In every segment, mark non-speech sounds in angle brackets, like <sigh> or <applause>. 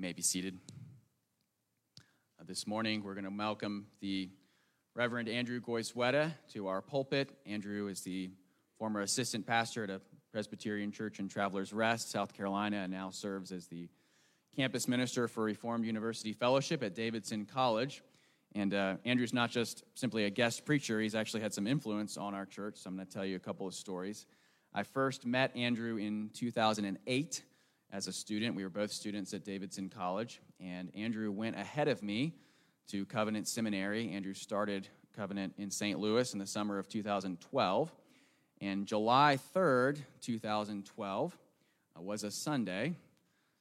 You may be seated. Uh, this morning, we're going to welcome the Reverend Andrew Goizueta to our pulpit. Andrew is the former assistant pastor at a Presbyterian church in Travelers Rest, South Carolina, and now serves as the campus minister for Reformed University Fellowship at Davidson College. And uh, Andrew's not just simply a guest preacher, he's actually had some influence on our church. So I'm going to tell you a couple of stories. I first met Andrew in 2008 as a student. We were both students at Davidson College, and Andrew went ahead of me to Covenant Seminary. Andrew started Covenant in St. Louis in the summer of 2012. And July 3rd, 2012, uh, was a Sunday.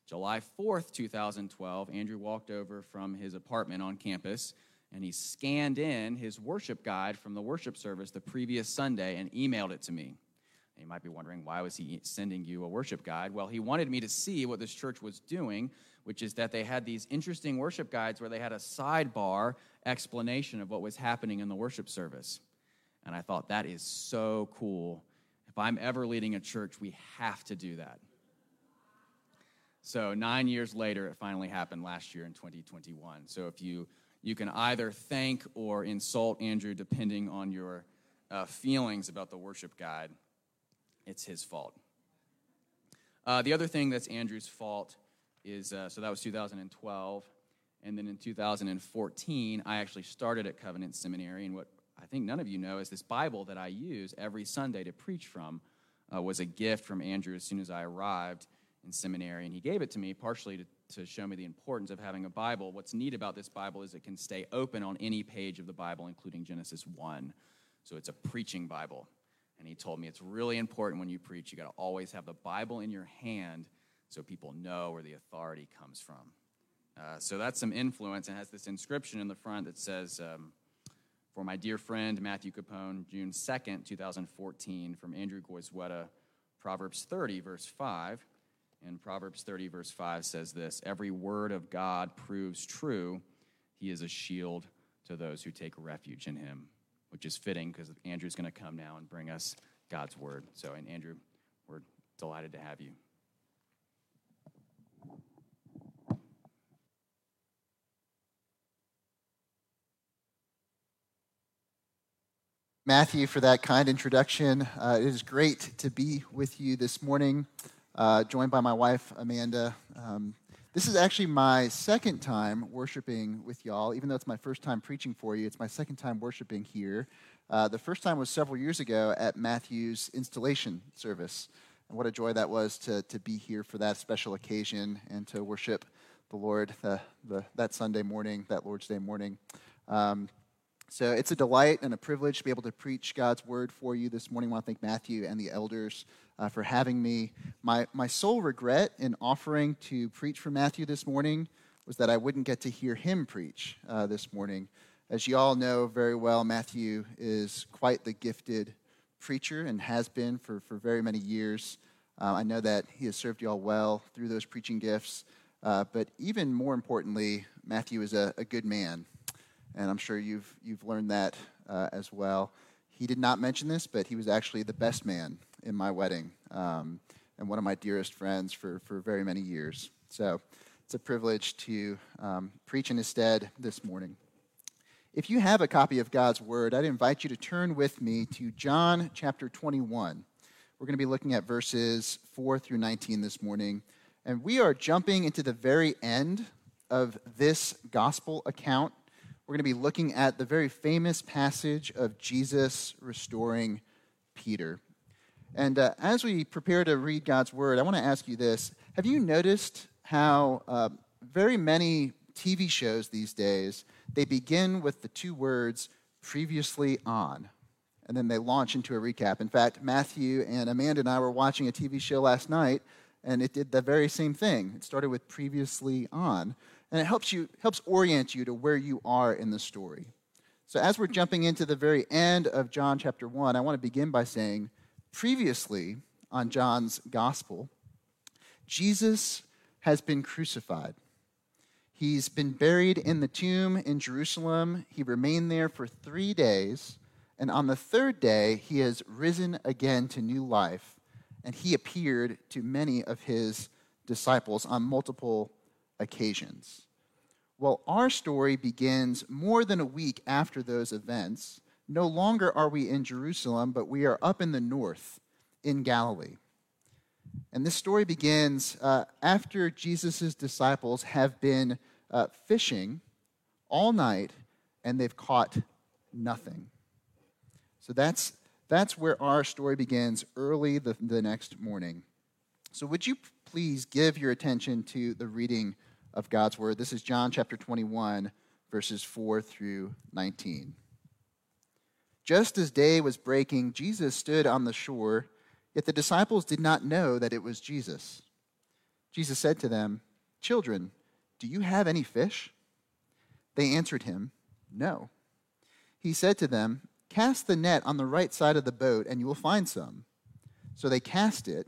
July 4th, 2012, Andrew walked over from his apartment on campus and he scanned in his worship guide from the worship service the previous Sunday and emailed it to me. You might be wondering, why was he sending you a worship guide? Well, he wanted me to see what this church was doing, which is that they had these interesting worship guides where they had a sidebar explanation of what was happening in the worship service. And I thought, that is so cool. If I'm ever leading a church, we have to do that. So, nine years later, it finally happened last year in 2021. So, if you you can either thank or insult Andrew depending on your uh, feelings about the worship guide it's his fault. Uh, the other thing that's Andrew's fault is uh, so that was 2012. And then in 2014, I actually started at Covenant Seminary. And what I think none of you know is this Bible that I use every Sunday to preach from uh, was a gift from Andrew as soon as I arrived in seminary. And he gave it to me partially to, to show me the importance of having a Bible. What's neat about this Bible is it can stay open on any page of the Bible, including Genesis 1. So it's a preaching Bible. And he told me it's really important when you preach, you got to always have the Bible in your hand so people know where the authority comes from. Uh, so that's some influence and has this inscription in the front that says, um, For my dear friend Matthew Capone, June 2nd, 2014, from Andrew Goizueta, Proverbs 30, verse 5. And Proverbs 30, verse 5 says this Every word of God proves true. He is a shield to those who take refuge in him which is fitting because Andrew's going to come now and bring us God's word. So, and Andrew, we're delighted to have you. Matthew, for that kind introduction. Uh, it is great to be with you this morning, uh, joined by my wife, Amanda. Um, this is actually my second time worshiping with y'all, even though it's my first time preaching for you. It's my second time worshiping here. Uh, the first time was several years ago at Matthew's installation service. And what a joy that was to, to be here for that special occasion and to worship the Lord the, the, that Sunday morning, that Lord's Day morning. Um, so it's a delight and a privilege to be able to preach God's word for you this morning. I want to thank Matthew and the elders uh, for having me. My, my sole regret in offering to preach for Matthew this morning was that I wouldn't get to hear him preach uh, this morning. As you all know very well, Matthew is quite the gifted preacher and has been for, for very many years. Uh, I know that he has served you all well through those preaching gifts. Uh, but even more importantly, Matthew is a, a, good man. And I'm sure you've, you've learned that uh, as well. He did not mention this, but he was actually the best man in my wedding um, and one of my dearest friends for, for very many years. So it's a privilege to um, preach in his stead this morning. If you have a copy of God's Word, I'd invite you to turn with me to John chapter 21. We're going to be looking at verses 4 through 19 this morning. And we are jumping into the very end of this gospel account. We're going to be looking at the very famous passage of Jesus restoring Peter. And uh, as we prepare to read God's word, I want to ask you this Have you noticed how uh, very many TV shows these days, they begin with the two words previously on, and then they launch into a recap. In fact, Matthew and Amanda and I were watching a TV show last night, and it did the very same thing. It started with previously on, and it helps you helps orient you to where you are in the story. So as we're jumping into the very end of John chapter 1, I want to begin by saying previously on John's gospel, Jesus has been crucified. He's been buried in the tomb in Jerusalem. He remained there for three days. And on the third day, he has risen again to new life. And he appeared to many of his disciples on multiple occasions. Well, our story begins more than a week after those events. No longer are we in Jerusalem, but we are up in the north in Galilee. And this story begins uh, after Jesus' disciples have been uh, fishing all night and they've caught nothing. So that's, that's where our story begins early the, the next morning. So, would you please give your attention to the reading of God's word? This is John chapter 21, verses 4 through 19. Just as day was breaking, Jesus stood on the shore, yet the disciples did not know that it was Jesus. Jesus said to them, Children, do you have any fish? They answered him, No. He said to them, Cast the net on the right side of the boat, and you will find some. So they cast it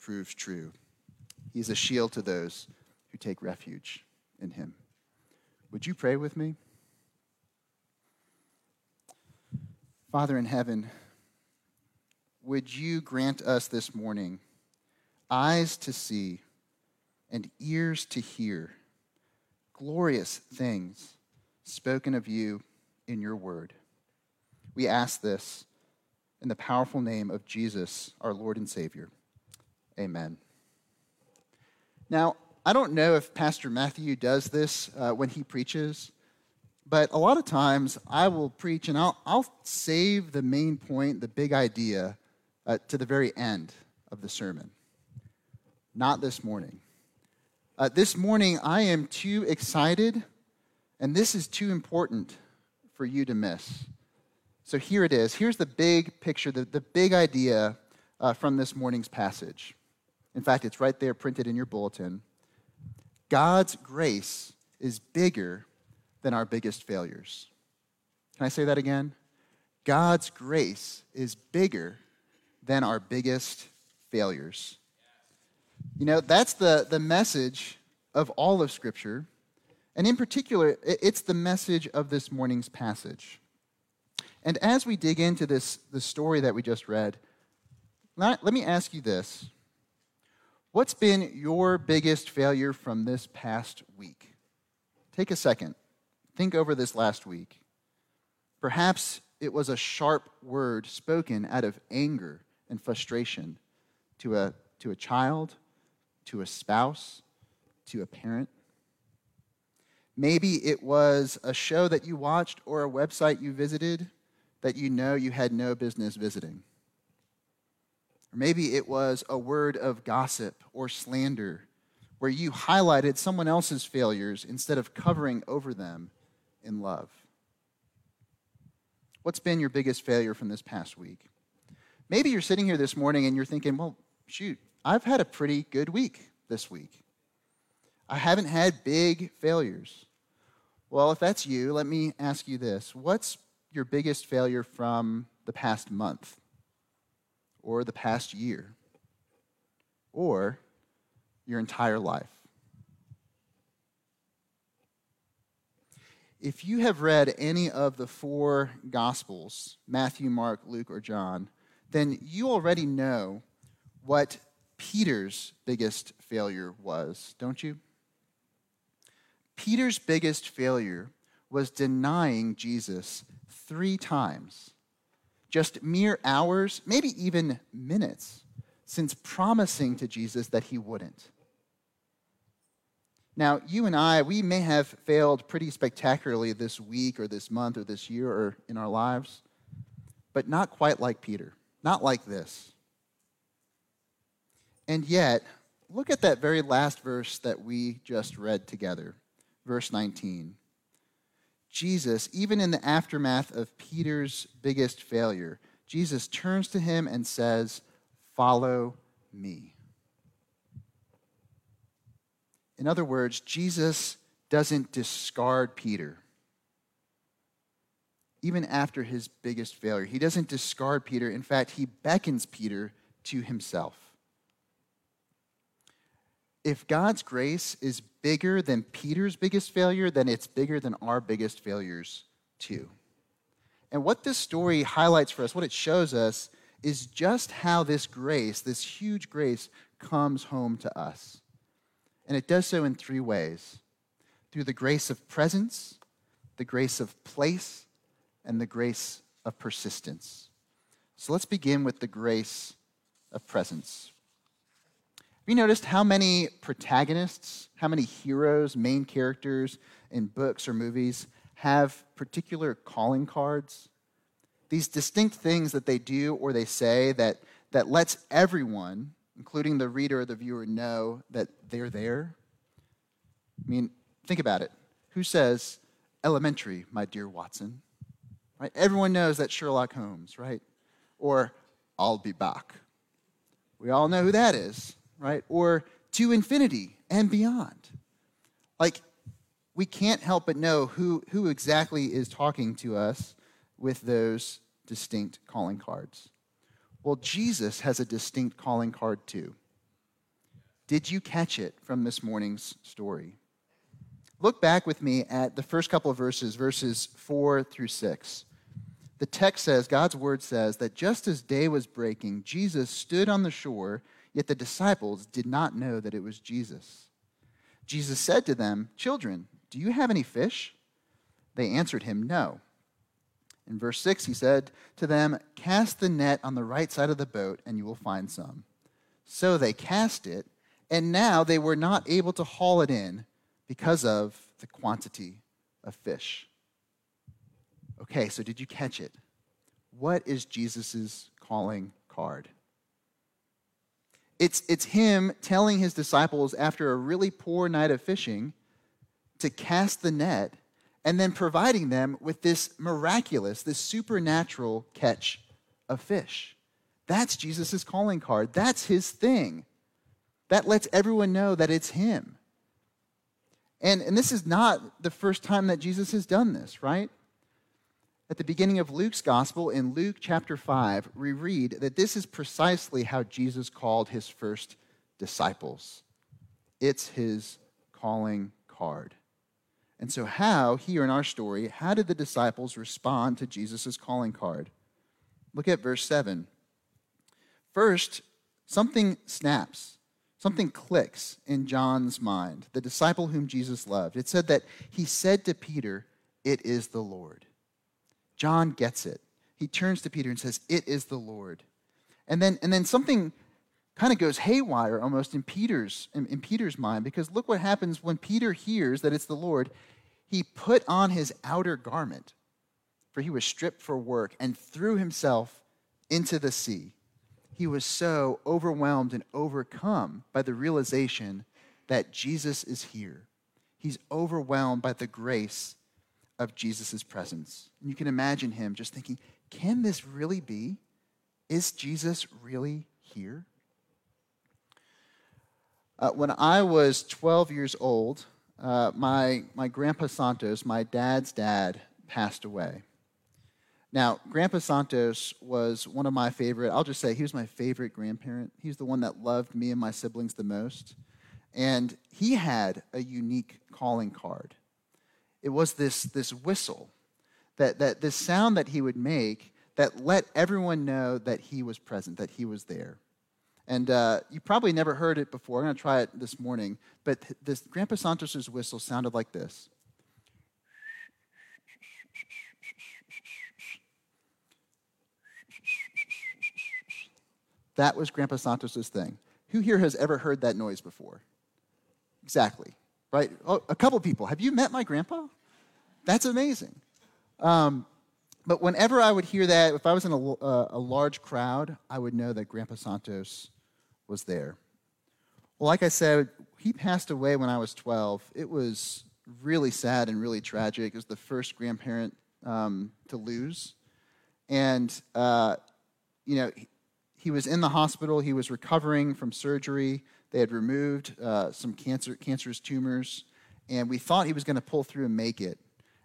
proves true. He is a shield to those who take refuge in him. Would you pray with me? Father in heaven, would you grant us this morning eyes to see and ears to hear glorious things spoken of you in your word? We ask this in the powerful name of Jesus, our Lord and Savior. Amen. Now, I don't know if Pastor Matthew does this uh, when he preaches, but a lot of times I will preach and I'll, I'll save the main point, the big idea, uh, to the very end of the sermon. Not this morning. Uh, this morning, I am too excited, and this is too important for you to miss. So here it is. Here's the big picture, the, the big idea uh, from this morning's passage. In fact, it's right there printed in your bulletin. God's grace is bigger than our biggest failures. Can I say that again? God's grace is bigger than our biggest failures. You know, that's the, the message of all of Scripture. And in particular, it's the message of this morning's passage. And as we dig into this the story that we just read, let, let me ask you this What's been your biggest failure from this past week? Take a second. think over this last week. Perhaps it was a sharp word spoken out of anger and frustration to a, to a child, to a spouse, to a parent. Maybe it was a show that you watched or a website you visited that you know you had no business visiting. Or maybe it was a word of gossip or slander where you highlighted someone else's failures instead of covering over them in love. What's been your biggest failure from this past week? Maybe you're sitting here this morning and you're thinking, well, shoot, I've had a pretty good week this week. I haven't had big failures. Well, if that's you, let me ask you this What's your biggest failure from the past month, or the past year, or your entire life? If you have read any of the four Gospels Matthew, Mark, Luke, or John then you already know what Peter's biggest failure was, don't you? Peter's biggest failure was denying Jesus three times, just mere hours, maybe even minutes, since promising to Jesus that he wouldn't. Now, you and I, we may have failed pretty spectacularly this week or this month or this year or in our lives, but not quite like Peter. Not like this. And yet, look at that very last verse that we just read together, verse 19. Jesus, even in the aftermath of Peter's biggest failure, Jesus turns to him and says, Follow me. In other words, Jesus doesn't discard Peter even after his biggest failure. He doesn't discard Peter. In fact, he beckons Peter to himself. If God's grace is bigger than Peter's biggest failure, then it's bigger than our biggest failures, too. And what this story highlights for us, what it shows us, is just how this grace, this huge grace, comes home to us. And it does so in three ways through the grace of presence, the grace of place, and the grace of persistence. So let's begin with the grace of presence. Have you noticed how many protagonists, how many heroes, main characters in books or movies have particular calling cards? These distinct things that they do or they say that, that lets everyone, including the reader or the viewer, know that they're there. I mean, think about it. Who says, Elementary, my dear Watson? Right? Everyone knows that Sherlock Holmes, right? Or I'll be back. We all know who that is, right? Or to infinity and beyond. Like, we can't help but know who, who exactly is talking to us with those distinct calling cards. Well, Jesus has a distinct calling card too. Did you catch it from this morning's story? Look back with me at the first couple of verses, verses 4 through 6. The text says, God's word says, that just as day was breaking, Jesus stood on the shore, yet the disciples did not know that it was Jesus. Jesus said to them, Children, do you have any fish? They answered him, No. In verse 6, he said to them, Cast the net on the right side of the boat, and you will find some. So they cast it, and now they were not able to haul it in because of the quantity of fish. Okay, so did you catch it? What is Jesus' calling card? It's, it's him telling his disciples after a really poor night of fishing to cast the net and then providing them with this miraculous, this supernatural catch of fish. That's Jesus' calling card. That's his thing. That lets everyone know that it's him. And, and this is not the first time that Jesus has done this, right? At the beginning of Luke's gospel, in Luke chapter 5, we read that this is precisely how Jesus called his first disciples. It's his calling card. And so, how, here in our story, how did the disciples respond to Jesus' calling card? Look at verse 7. First, something snaps, something clicks in John's mind, the disciple whom Jesus loved. It said that he said to Peter, It is the Lord. John gets it. He turns to Peter and says, It is the Lord. And then, and then something kind of goes haywire almost in Peter's, in, in Peter's mind because look what happens when Peter hears that it's the Lord. He put on his outer garment, for he was stripped for work, and threw himself into the sea. He was so overwhelmed and overcome by the realization that Jesus is here. He's overwhelmed by the grace of Jesus' presence. And you can imagine him just thinking, can this really be? Is Jesus really here? Uh, when I was 12 years old, uh, my, my grandpa Santos, my dad's dad, passed away. Now, Grandpa Santos was one of my favorite, I'll just say he was my favorite grandparent. He's the one that loved me and my siblings the most. And he had a unique calling card. It was this, this whistle, that, that this sound that he would make that let everyone know that he was present, that he was there. And uh, you probably never heard it before. I'm going to try it this morning. But this Grandpa Santos's whistle sounded like this. That was Grandpa Santos's thing. Who here has ever heard that noise before? Exactly, right? Oh, a couple people. Have you met my grandpa? That's amazing. Um, but whenever I would hear that, if I was in a, uh, a large crowd, I would know that Grandpa Santos was there. Well, like I said, he passed away when I was 12. It was really sad and really tragic. It was the first grandparent um, to lose. And, uh, you know, he was in the hospital. He was recovering from surgery. They had removed uh, some cancer, cancerous tumors, and we thought he was going to pull through and make it.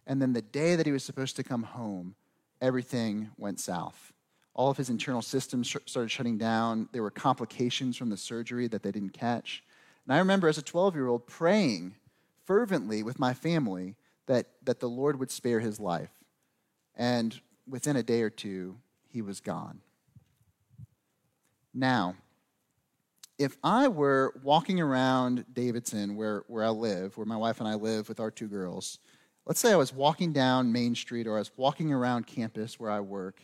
And then the day that he was supposed to come home, everything went south. All of his internal systems sh- started shutting down. There were complications from the surgery that they didn't catch. And I remember as a 12 year old praying fervently with my family that, that the Lord would spare his life. And within a day or two, he was gone. Now, if I were walking around Davidson, where, where I live, where my wife and I live with our two girls, let's say I was walking down Main Street or I was walking around campus where I work,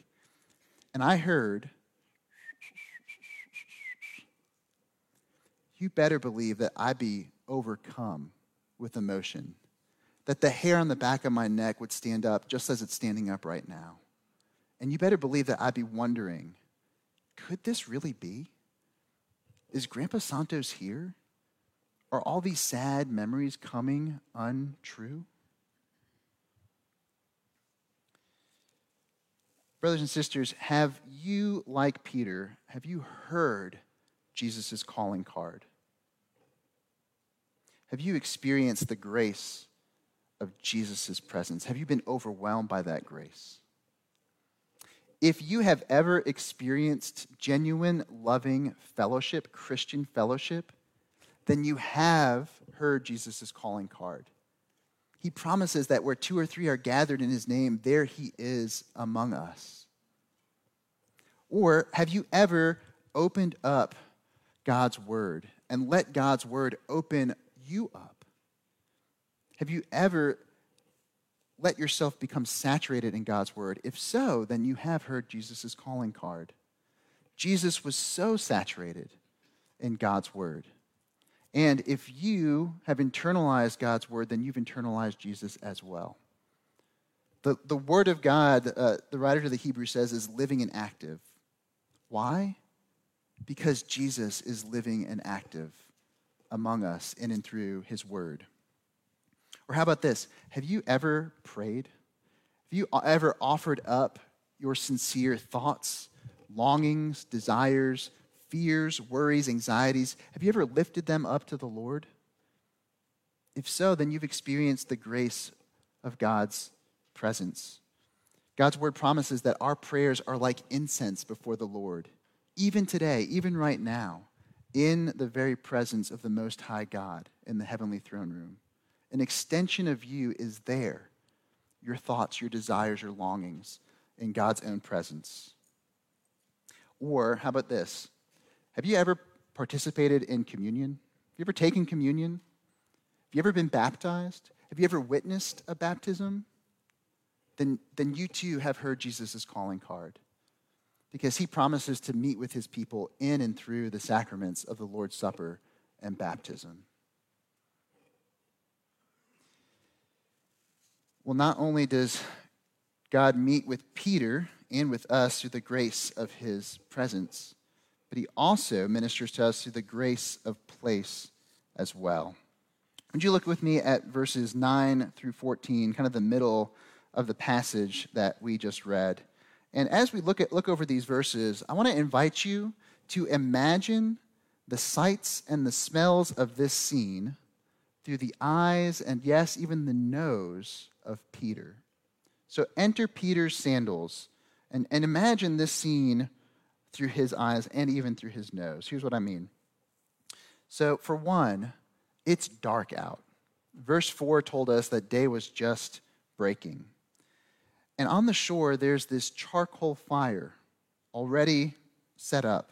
and I heard, you better believe that I'd be overcome with emotion, that the hair on the back of my neck would stand up just as it's standing up right now. And you better believe that I'd be wondering, could this really be? Is Grandpa Santos here? Are all these sad memories coming untrue? Brothers and sisters, have you, like Peter, have you heard Jesus' calling card? Have you experienced the grace of Jesus' presence? Have you been overwhelmed by that grace? if you have ever experienced genuine, loving fellowship, Christian fellowship, then you have heard Jesus' calling card. He promises that where two or three are gathered in his name, there he is among us. Or have you ever opened up God's word and let God's word open you up? Have you ever let yourself become saturated in God's word? If so, then you have heard Jesus' calling card. Jesus was so saturated in God's word. And if you have internalized God's word, then you've internalized Jesus as well. The, the word of God, uh, the writer to the Hebrews says, is living and active. Why? Because Jesus is living and active among us in and through his word. Or how about this? Have you ever prayed? Have you ever offered up your sincere thoughts, longings, desires, fears, worries, anxieties? Have you ever lifted them up to the Lord? If so, then you've experienced the grace of God's presence. God's word promises that our prayers are like incense before the Lord, even today, even right now, in the very presence of the Most High God in the heavenly throne room. An extension of you is there your thoughts, your desires, your longings in God's own presence. Or how about this? Have you ever participated in communion? Have you ever taken communion? Have you ever been baptized? Have you ever witnessed a baptism? then, then you too have heard Jesus' calling card. Because he promises to meet with his people in and through the sacraments of the Lord's Supper and baptism. Well, not only does God meet with Peter and with us through the grace of his presence, but he also ministers to us through the grace of place as well. Would you look with me at verses 9 through 14, kind of the middle of the passage that we just read? And as we look, at, look over these verses, I want to invite you to imagine the sights and the smells of this scene through the eyes and, yes, even the nose of Peter. So enter Peter's sandals and, and imagine this scene through his eyes and even through his nose. Here's what I mean. So, for one, it's dark out. Verse 4 told us that day was just breaking. And on the shore, there's this charcoal fire already set up.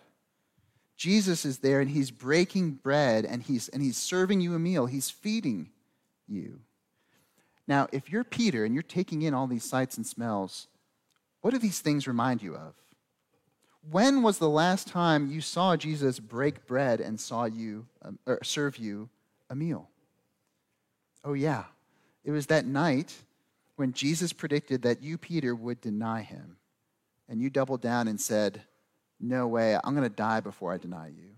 Jesus is there and he's breaking bread and he's, and he's serving you a meal. He's feeding you. Now, if you're Peter and you're taking in all these sights and smells, what do these things remind you of? When was the last time you saw Jesus break bread and saw you um, or serve you a meal? Oh yeah, it was that night when Jesus predicted that you, Peter, would deny him, and you doubled down and said, "No way, I'm going to die before I deny you."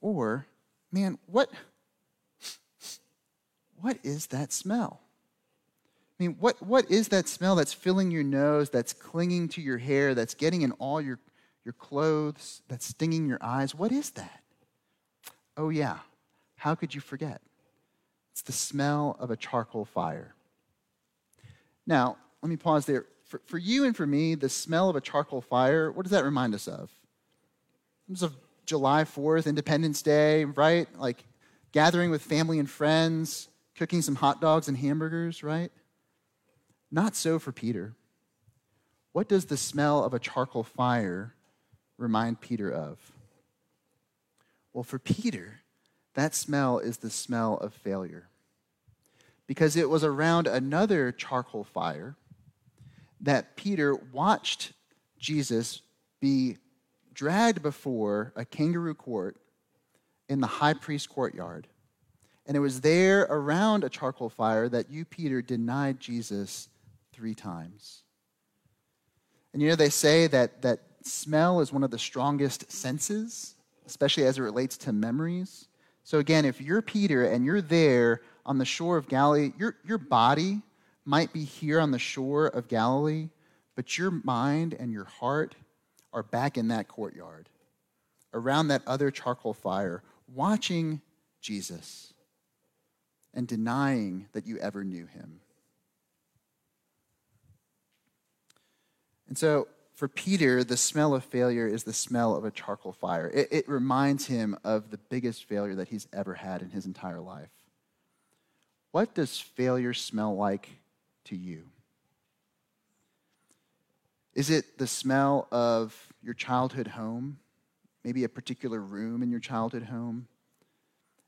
Or, man, what? what is that smell? I mean, what, what is that smell that's filling your nose, that's clinging to your hair, that's getting in all your, your clothes, that's stinging your eyes? What is that? Oh, yeah. How could you forget? It's the smell of a charcoal fire. Now, let me pause there. For, for you and for me, the smell of a charcoal fire, what does that remind us of? It of July 4th, Independence Day, right? Like gathering with family and friends, cooking some hot dogs and hamburgers, right? Not so for Peter. What does the smell of a charcoal fire remind Peter of? Well, for Peter, that smell is the smell of failure. Because it was around another charcoal fire that Peter watched Jesus be dragged before a kangaroo court in the high priest courtyard and it was there around a charcoal fire that you, Peter, denied Jesus three times. And you know, they say that, that smell is one of the strongest senses, especially as it relates to memories. So, again, if you're Peter and you're there on the shore of Galilee, your, your body might be here on the shore of Galilee, but your mind and your heart are back in that courtyard, around that other charcoal fire, watching Jesus and denying that you ever knew him. And so, for Peter, the smell of failure is the smell of a charcoal fire. It, it, reminds him of the biggest failure that he's ever had in his entire life. What does failure smell like to you? Is it the smell of your childhood home? Maybe a particular room in your childhood home?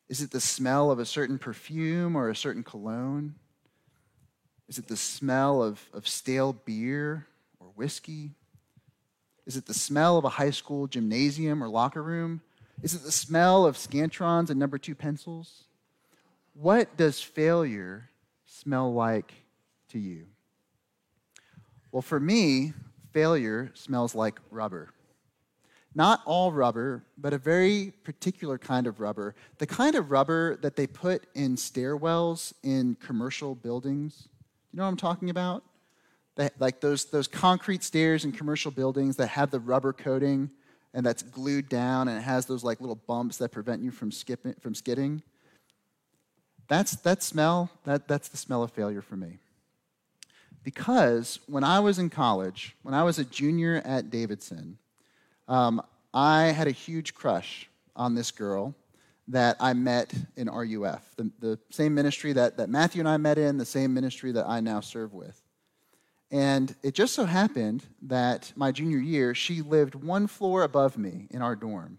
Is it the smell of a certain perfume or a certain cologne? Is it the smell of, of stale beer whiskey? Is it the smell of a high school gymnasium or locker room? Is it the smell of Scantrons and number two pencils? What does failure smell like to you? Well, for me, failure smells like rubber. Not all rubber, but a very particular kind of rubber. The kind of rubber that they put in stairwells in commercial buildings. You know what I'm talking about? Like those, those concrete stairs in commercial buildings that have the rubber coating and that's glued down and it has those like little bumps that prevent you from, skipping, from skidding. That's that smell, that, that's the smell of failure for me. Because when I was in college, when I was a junior at Davidson, um, I had a huge crush on this girl that I met in RUF, the, the same ministry that, that Matthew and I met in, the same ministry that I now serve with. And it just so happened that my junior year, she lived one floor above me in our dorm.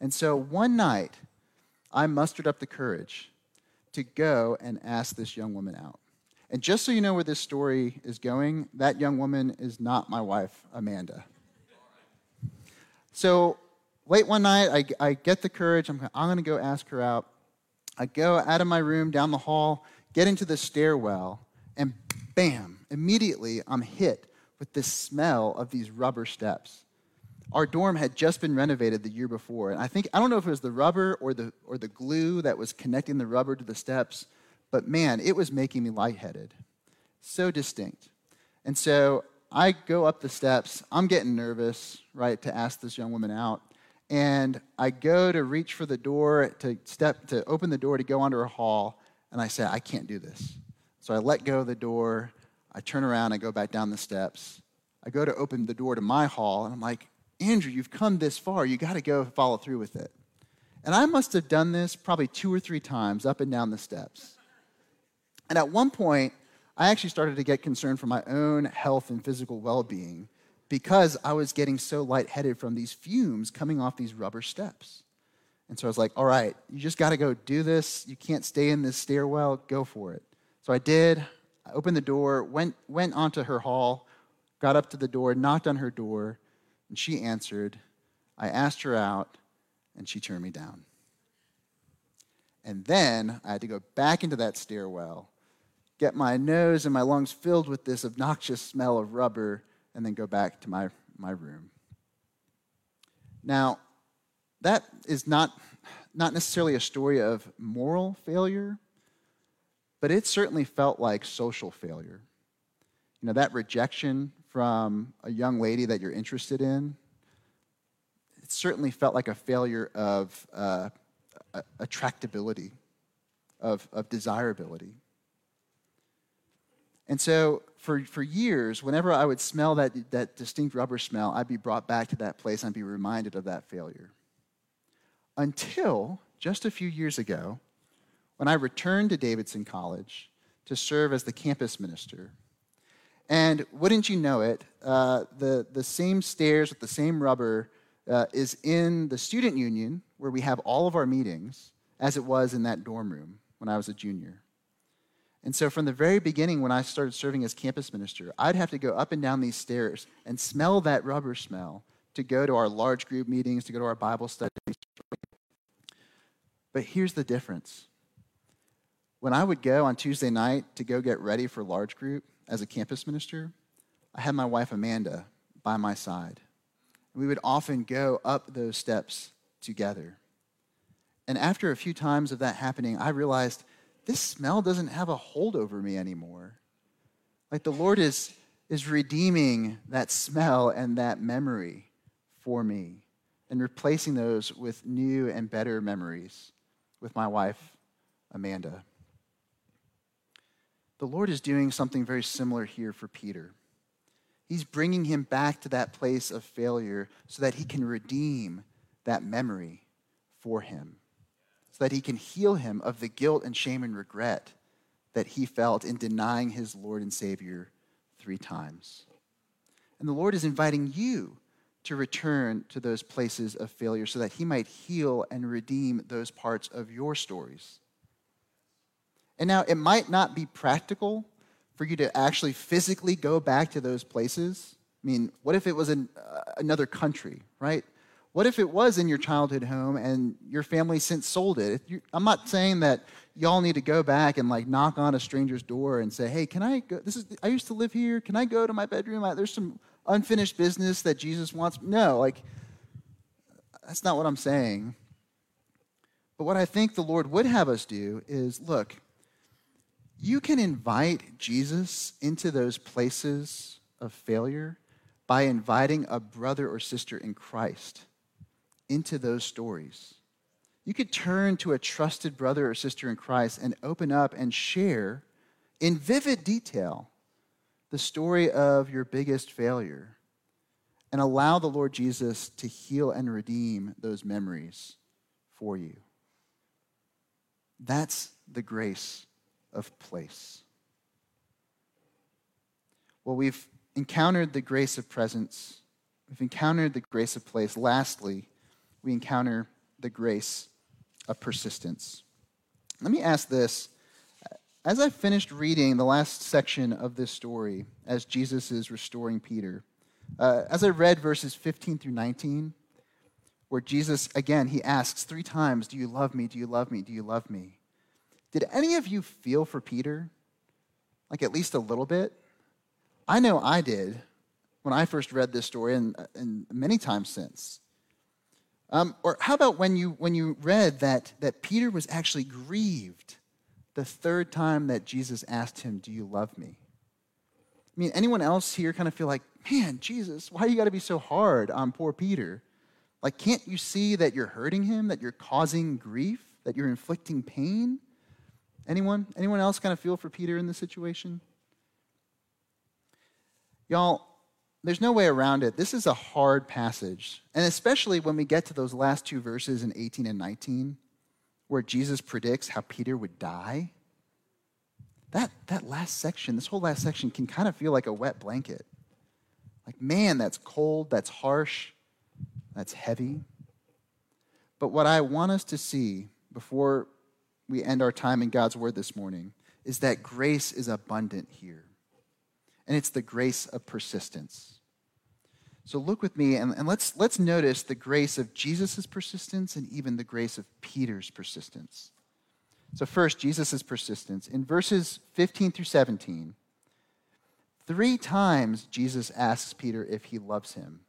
And so one night, I mustered up the courage to go and ask this young woman out. And just so you know where this story is going, that young woman is not my wife, Amanda. So late one night, I, I get the courage. I'm, I'm going to go ask her out. I go out of my room, down the hall, get into the stairwell, and bam, immediately I'm hit with this smell of these rubber steps. Our dorm had just been renovated the year before, and I think I don't know if it was the rubber or the or the glue that was connecting the rubber to the steps, but man, it was making me lightheaded. So distinct. And so I go up the steps. I'm getting nervous, right, to ask this young woman out. And I go to reach for the door to step to open the door to go onto her hall, and I say, I can't do this. So I let go of the door. I turn around, I go back down the steps. I go to open the door to my hall, and I'm like, Andrew, you've come this far. You got to go follow through with it. And I must have done this probably two or three times up and down the steps. And at one point, I actually started to get concerned for my own health and physical well being because I was getting so lightheaded from these fumes coming off these rubber steps. And so I was like, all right, you just got to go do this. You can't stay in this stairwell. Go for it. So I did. I opened the door, went, went onto her hall, got up to the door, knocked on her door, and she answered. I asked her out, and she turned me down. And then I had to go back into that stairwell, get my nose and my lungs filled with this obnoxious smell of rubber, and then go back to my, my room. Now, that is not, not necessarily a story of moral failure, but it certainly felt like social failure. You know, that rejection from a young lady that you're interested in, it certainly felt like a failure of uh, attractability, of, of desirability. And so for, for years, whenever I would smell that, that distinct rubber smell, I'd be brought back to that place and I'd be reminded of that failure. Until just a few years ago, when I returned to Davidson College to serve as the campus minister. And wouldn't you know it, uh, the, the same stairs with the same rubber uh, is in the student union where we have all of our meetings as it was in that dorm room when I was a junior. And so, from the very beginning, when I started serving as campus minister, I'd have to go up and down these stairs and smell that rubber smell to go to our large group meetings, to go to our Bible studies. But here's the difference. When I would go on Tuesday night to go get ready for large group as a campus minister, I had my wife Amanda by my side. We would often go up those steps together. And after a few times of that happening, I realized this smell doesn't have a hold over me anymore. Like the Lord is, is redeeming that smell and that memory for me and replacing those with new and better memories with my wife, Amanda. The Lord is doing something very similar here for Peter. He's bringing him back to that place of failure so that he can redeem that memory for him so that he can heal him of the guilt and shame and regret that he felt in denying his Lord and Savior three times. And the Lord is inviting you to return to those places of failure so that he might heal and redeem those parts of your stories. And now, it might not be practical for you to actually physically go back to those places. I mean, what if it was in uh, another country, right? What if it was in your childhood home and your family since sold it? I'm not saying that y'all need to go back and like knock on a stranger's door and say, "Hey, can I go? This is I used to live here. Can I go to my bedroom? I, there's some unfinished business that Jesus wants." No, like that's not what I'm saying. But what I think the Lord would have us do is look, you can invite Jesus into those places of failure by inviting a brother or sister in Christ into those stories. You could turn to a trusted brother or sister in Christ and open up and share in vivid detail the story of your biggest failure and allow the Lord Jesus to heal and redeem those memories for you. That's the grace of place. Well, we've encountered the grace of presence, we've encountered the grace of place. Lastly, we encounter the grace of persistence. Let me ask this as I finished reading the last section of this story, as Jesus is restoring Peter, uh, as I read verses 15 through 19, where Jesus, again, he asks three times, Do you love me? Do you love me? Do you love me? Did any of you feel for Peter? Like at least a little bit? I know I did when I first read this story and, and many times since. Um, or how about when you, when you read that, that Peter was actually grieved the third time that Jesus asked him, Do you love me? I mean, anyone else here kind of feel like, man, Jesus, why you got to be so hard on poor Peter? Like, can't you see that you're hurting him, that you're causing grief, that you're inflicting pain? Anyone? Anyone else kind of feel for Peter in this situation? Y'all, there's no way around it. This is a hard passage. And especially when we get to those last two verses in 18 and 19, where Jesus predicts how Peter would die. That, that last section, this whole last section, can kind of feel like a wet blanket. Like, man, that's cold, that's harsh, that's heavy. But what I want us to see before we end our time in God's Word this morning is that grace is abundant here. And it's the grace of persistence. So look with me and, and let's, let's notice the grace of Jesus' persistence and even the grace of Peter's persistence. So, first, Jesus' persistence. In verses 15 through 17, three times Jesus asks Peter if he loves him,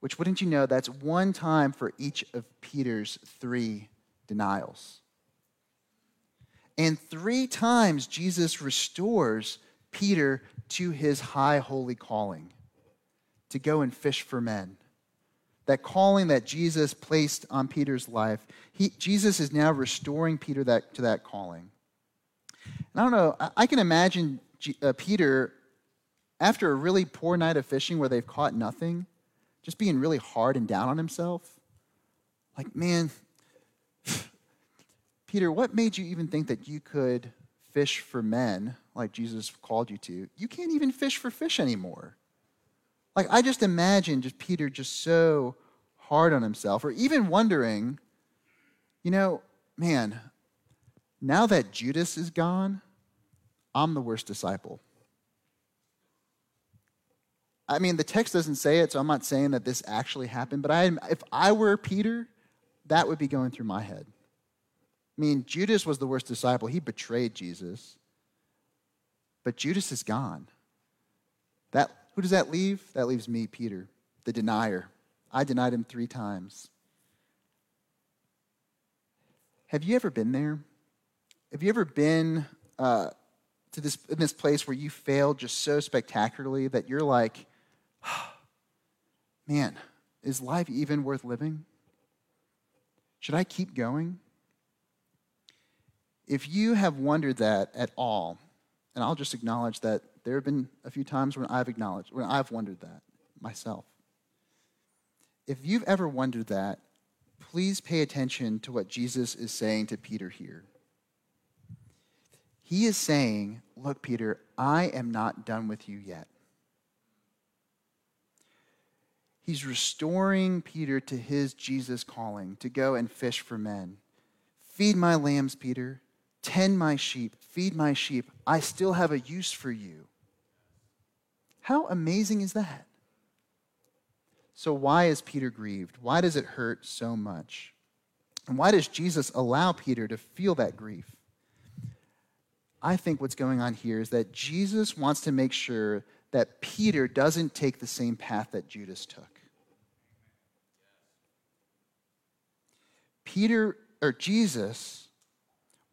which, wouldn't you know, that's one time for each of Peter's three denials. And three times Jesus restores Peter to his high holy calling to go and fish for men. That calling that Jesus placed on Peter's life, he, Jesus is now restoring Peter that, to that calling. And I don't know, I, I can imagine G, uh, Peter, after a really poor night of fishing where they've caught nothing, just being really hard and down on himself. Like, man, Peter, what made you even think that you could fish for men like Jesus called you to? You can't even fish for fish anymore. Like, I just imagine just Peter just so hard on himself, or even wondering, you know, man, now that Judas is gone, I'm the worst disciple. I mean, the text doesn't say it, so I'm not saying that this actually happened, but I, if I were Peter, that would be going through my head. I mean, Judas was the worst disciple. He betrayed Jesus. But Judas is gone. That who does that leave? That leaves me, Peter, the denier. I denied him three times. Have you ever been there? Have you ever been uh, to this, in this place where you failed just so spectacularly that you're like, <sighs> man, is life even worth living? Should I keep going? If you have wondered that at all, and I'll just acknowledge that there have been a few times when I've acknowledged, when I've wondered that myself. If you've ever wondered that, please pay attention to what Jesus is saying to Peter here. He is saying, Look, Peter, I am not done with you yet. He's restoring Peter to his Jesus calling to go and fish for men. Feed my lambs, Peter. Tend my sheep. Feed my sheep. I still have a use for you. How amazing is that? So, why is Peter grieved? Why does it hurt so much? And why does Jesus allow Peter to feel that grief? I think what's going on here is that Jesus wants to make sure that Peter doesn't take the same path that Judas took. Peter, or Jesus,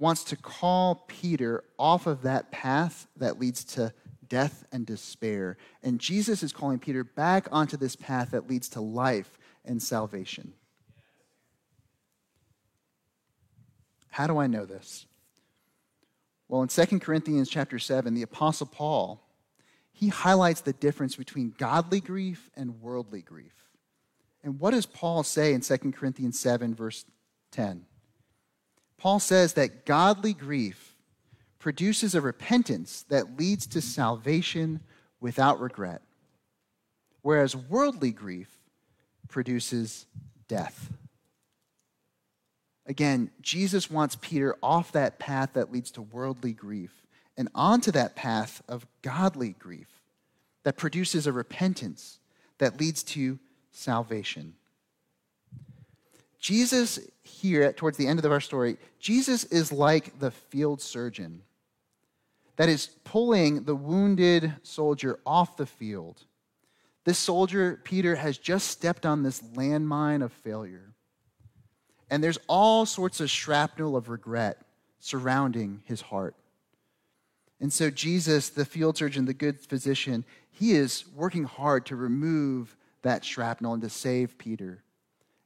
wants to call Peter off of that path that leads to death and despair. And Jesus is calling Peter back onto this path that leads to life and salvation. How do I know this? Well, in 2 Corinthians chapter 7, the apostle Paul, he highlights the difference between godly grief and worldly grief. And what does Paul say in 2 Corinthians 7 verse 10? Paul says that godly grief produces a repentance that leads to salvation without regret, whereas worldly grief produces death. Again, Jesus wants Peter off that path that leads to worldly grief and onto that path of godly grief that produces a repentance that leads to salvation. Jesus, here towards the end of our story, Jesus is like the field surgeon that is pulling the wounded soldier off the field. This soldier, Peter, has just stepped on this landmine of failure. And there's all sorts of shrapnel of regret surrounding his heart. And so, Jesus, the field surgeon, the good physician, he is working hard to remove that shrapnel and to save Peter.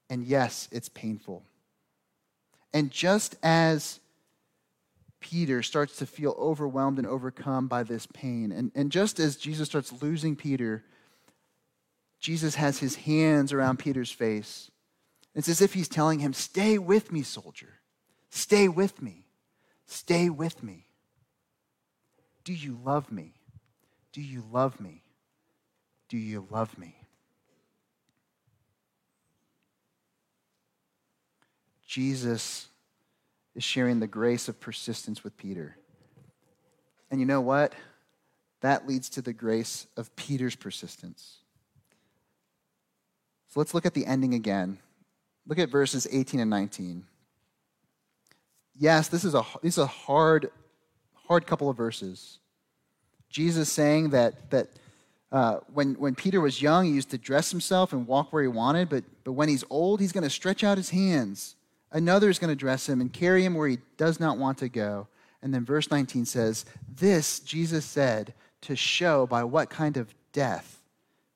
And yes, it's painful. And just as Peter starts to feel overwhelmed and overcome by this pain, and, and just as Jesus starts losing Peter, Jesus has his hands around Peter's face. It's as if he's telling him, Stay with me, soldier. Stay with me. Stay with me. Do you love me? Do you love me? Do you love me? Jesus is sharing the grace of persistence with Peter. And you know what? That leads to the grace of Peter's persistence. So let's look at the ending again. Look at verses 18 and 19. Yes, this is a, this is a hard, hard couple of verses. Jesus saying that, that uh, when, when Peter was young, he used to dress himself and walk where he wanted, but, but when he's old, he's going to stretch out his hands Another is going to dress him and carry him where he does not want to go. And then verse 19 says, This Jesus said to show by what kind of death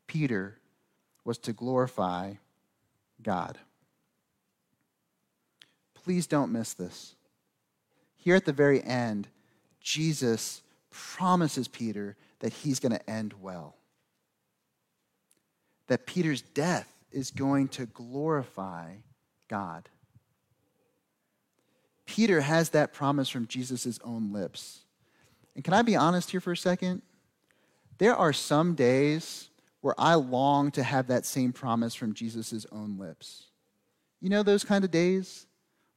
Peter was to glorify God. Please don't miss this. Here at the very end, Jesus promises Peter that he's going to end well. That Peter's death is going to glorify God. Peter has that promise from Jesus' own lips. And can I be honest here for a second? There are some days where I long to have that same promise from Jesus' own lips. You know those kind of days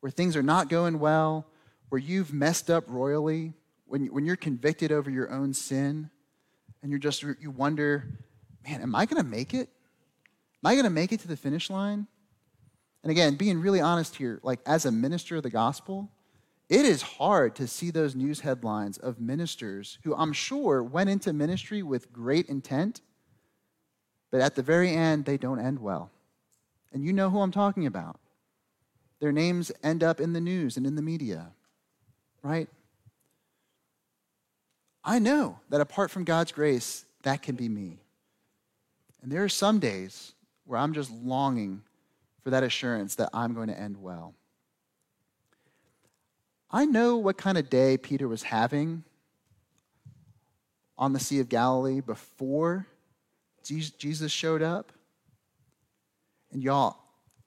where things are not going well, where you've messed up royally, when, when you're convicted over your own sin, and you're just, you wonder, man, am I going to make it? Am I going to make it to the finish line? And again, being really honest here, like as a minister of the gospel, it is hard to see those news headlines of ministers who I'm sure went into ministry with great intent, but at the very end, they don't end well. And you know who I'm talking about. Their names end up in the news and in the media, right? I know that apart from God's grace, that can be me. And there are some days where I'm just longing for that assurance that I'm going to end well. I know what kind of day Peter was having on the Sea of Galilee before Jesus showed up. And y'all,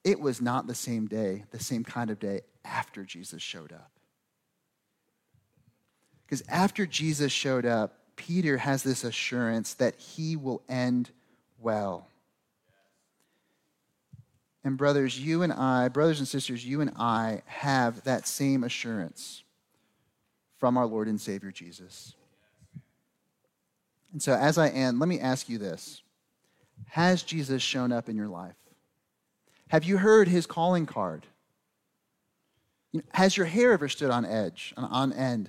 it was not the same day, the same kind of day after Jesus showed up. Because after Jesus showed up, Peter has this assurance that he will end well. And, brothers, you and I, brothers and sisters, you and I have that same assurance from our Lord and Savior Jesus. And so, as I end, let me ask you this Has Jesus shown up in your life? Have you heard his calling card? Has your hair ever stood on edge, on end,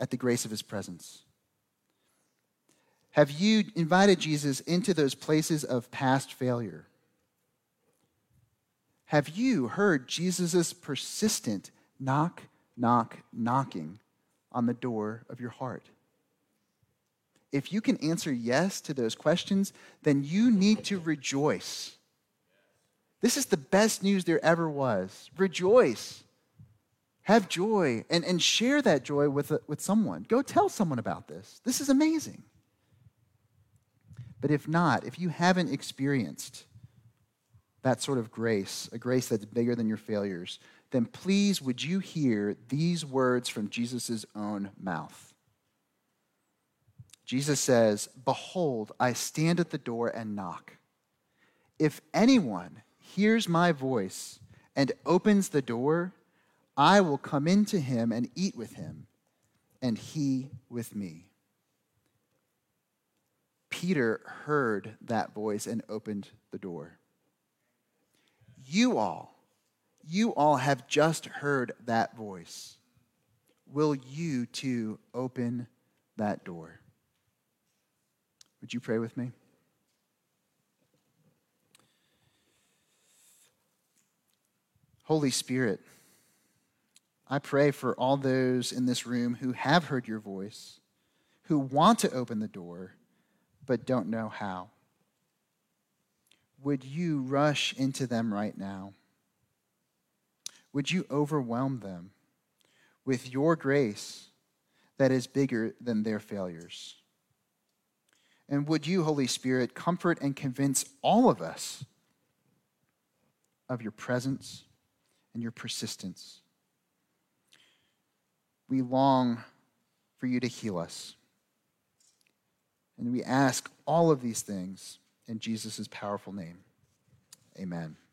at the grace of his presence? Have you invited Jesus into those places of past failure? Have you heard Jesus' persistent knock, knock, knocking on the door of your heart? If you can answer yes to those questions, then you need to rejoice. This is the best news there ever was. Rejoice. Have joy and, and share that joy with, with someone. Go tell someone about this. This is amazing. But if not, if you haven't experienced that sort of grace, a grace that's bigger than your failures, then please would you hear these words from Jesus' own mouth? Jesus says, Behold, I stand at the door and knock. If anyone hears my voice and opens the door, I will come into him and eat with him, and he with me. Peter heard that voice and opened the door. You all, you all have just heard that voice. Will you too open that door? Would you pray with me? Holy Spirit, I pray for all those in this room who have heard your voice, who want to open the door, but don't know how. Would you rush into them right now? Would you overwhelm them with your grace that is bigger than their failures? And would you, Holy Spirit, comfort and convince all of us of your presence and your persistence? We long for you to heal us. And we ask all of these things in Jesus' powerful name. Amen.